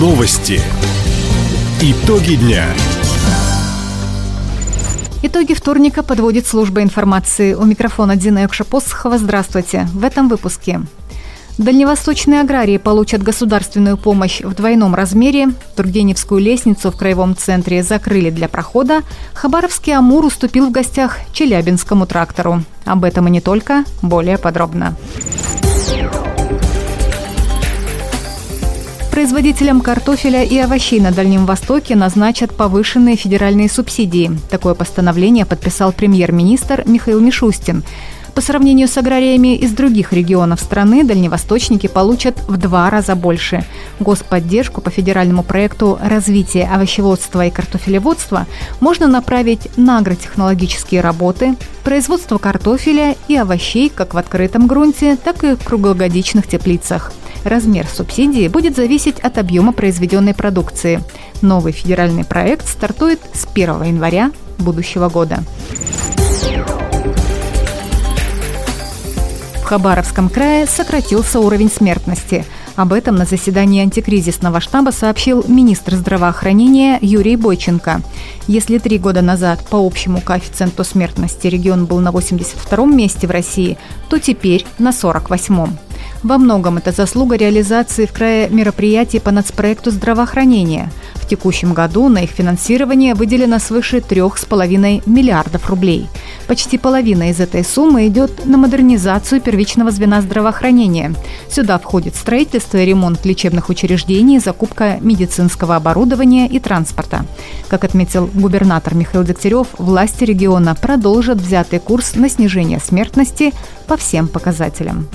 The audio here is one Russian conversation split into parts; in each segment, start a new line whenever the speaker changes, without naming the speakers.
Новости. Итоги дня.
Итоги вторника подводит служба информации. У микрофона Дина Юкшапосхова. Здравствуйте. В этом выпуске. Дальневосточные аграрии получат государственную помощь в двойном размере. Тургеневскую лестницу в краевом центре закрыли для прохода. Хабаровский Амур уступил в гостях Челябинскому трактору. Об этом и не только. Более подробно. Производителям картофеля и овощей на Дальнем Востоке назначат повышенные федеральные субсидии. Такое постановление подписал премьер-министр Михаил Мишустин. По сравнению с аграриями из других регионов страны, дальневосточники получат в два раза больше. Господдержку по федеральному проекту развития овощеводства и картофелеводства можно направить на агротехнологические работы, производство картофеля и овощей как в открытом грунте, так и в круглогодичных теплицах. Размер субсидии будет зависеть от объема произведенной продукции. Новый федеральный проект стартует с 1 января будущего года. В Хабаровском крае сократился уровень смертности. Об этом на заседании антикризисного штаба сообщил министр здравоохранения Юрий Бойченко. Если три года назад по общему коэффициенту смертности регион был на 82-м месте в России, то теперь на 48-м. Во многом это заслуга реализации в крае мероприятий по нацпроекту здравоохранения. В текущем году на их финансирование выделено свыше 3,5 миллиардов рублей. Почти половина из этой суммы идет на модернизацию первичного звена здравоохранения. Сюда входит строительство и ремонт лечебных учреждений, закупка медицинского оборудования и транспорта. Как отметил губернатор Михаил Дегтярев, власти региона продолжат взятый курс на снижение смертности по всем показателям.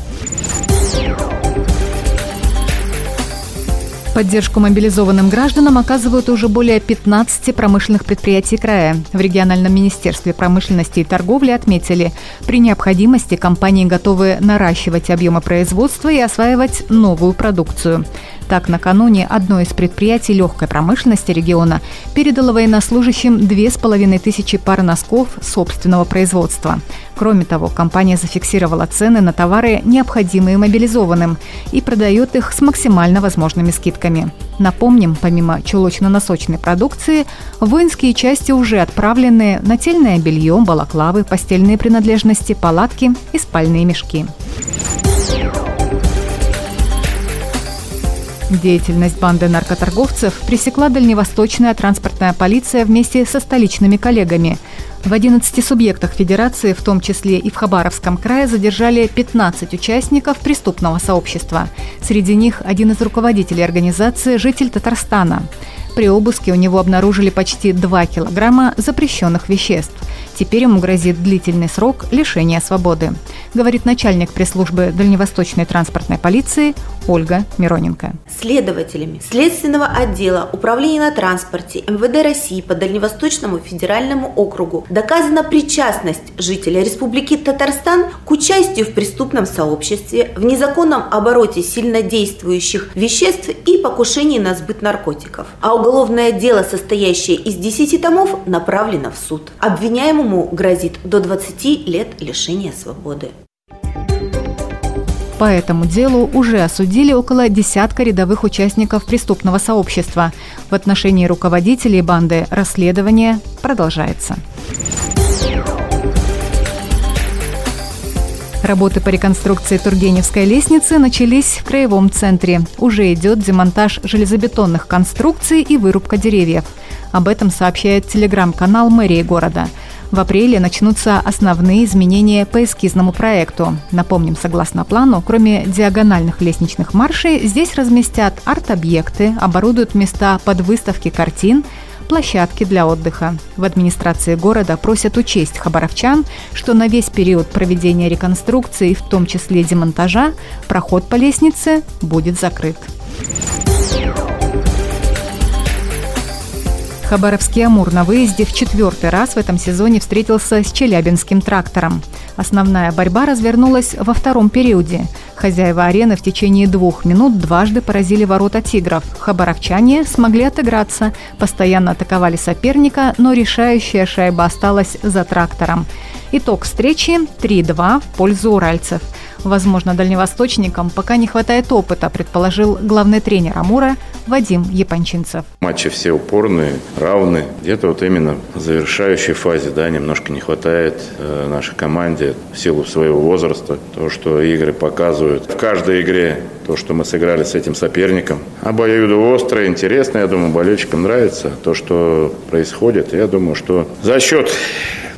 Поддержку мобилизованным гражданам оказывают уже более 15 промышленных предприятий края. В региональном министерстве промышленности и торговли отметили, при необходимости компании готовы наращивать объемы производства и осваивать новую продукцию. Так, накануне одно из предприятий легкой промышленности региона передало военнослужащим две с половиной тысячи пар носков собственного производства. Кроме того, компания зафиксировала цены на товары, необходимые мобилизованным, и продает их с максимально возможными скидками. Напомним, помимо чулочно-носочной продукции, воинские части уже отправлены нательное белье, балаклавы, постельные принадлежности, палатки и спальные мешки. Деятельность банды наркоторговцев пресекла дальневосточная транспортная полиция вместе со столичными коллегами. В 11 субъектах Федерации, в том числе и в Хабаровском крае, задержали 15 участников преступного сообщества. Среди них один из руководителей организации – житель Татарстана. При обыске у него обнаружили почти 2 килограмма запрещенных веществ. Теперь ему грозит длительный срок лишения свободы, говорит начальник пресс-службы Дальневосточной транспортной полиции Ольга Мироненко.
Следователями Следственного отдела Управления на транспорте МВД России по Дальневосточному федеральному округу доказана причастность жителя Республики Татарстан к участию в преступном сообществе, в незаконном обороте сильнодействующих веществ и покушении на сбыт наркотиков. А уголовное дело, состоящее из 10 томов, направлено в суд. Обвиняемому грозит до 20 лет лишения свободы.
По этому делу уже осудили около десятка рядовых участников преступного сообщества. В отношении руководителей банды расследование продолжается. Работы по реконструкции Тургеневской лестницы начались в краевом центре. Уже идет демонтаж железобетонных конструкций и вырубка деревьев. Об этом сообщает телеграм-канал мэрии города. В апреле начнутся основные изменения по эскизному проекту. Напомним, согласно плану, кроме диагональных лестничных маршей, здесь разместят арт-объекты, оборудуют места под выставки картин, площадки для отдыха. В администрации города просят учесть хабаровчан, что на весь период проведения реконструкции, в том числе демонтажа, проход по лестнице будет закрыт. Хабаровский «Амур» на выезде в четвертый раз в этом сезоне встретился с челябинским трактором. Основная борьба развернулась во втором периоде. Хозяева арены в течение двух минут дважды поразили ворота «Тигров». Хабаровчане смогли отыграться, постоянно атаковали соперника, но решающая шайба осталась за трактором. Итог встречи 3-2 в пользу уральцев. Возможно, дальневосточникам пока не хватает опыта, предположил главный тренер Амура Вадим Япончинцев.
Матчи все упорные, равны. Где-то вот именно в завершающей фазе, да, немножко не хватает э, нашей команде в силу своего возраста. То, что игры показывают. В каждой игре то, что мы сыграли с этим соперником. Обоюдо острое, интересно. Я думаю, болельщикам нравится то, что происходит. Я думаю, что за счет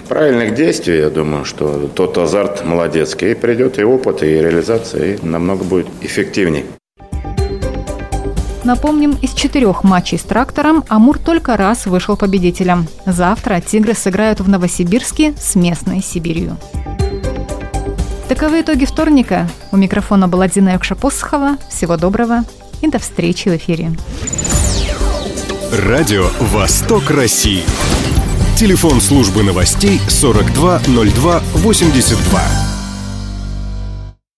правильных действий, я думаю, что тот азарт молодецкий. И придет и опыт, и реализация, и намного будет эффективнее.
Напомним, из четырех матчей с «Трактором» Амур только раз вышел победителем. Завтра «Тигры» сыграют в Новосибирске с местной Сибирью. Таковы итоги вторника. У микрофона была Дина Якшапосхова. Всего доброго и до встречи в эфире.
Радио «Восток России». Телефон службы новостей 420282.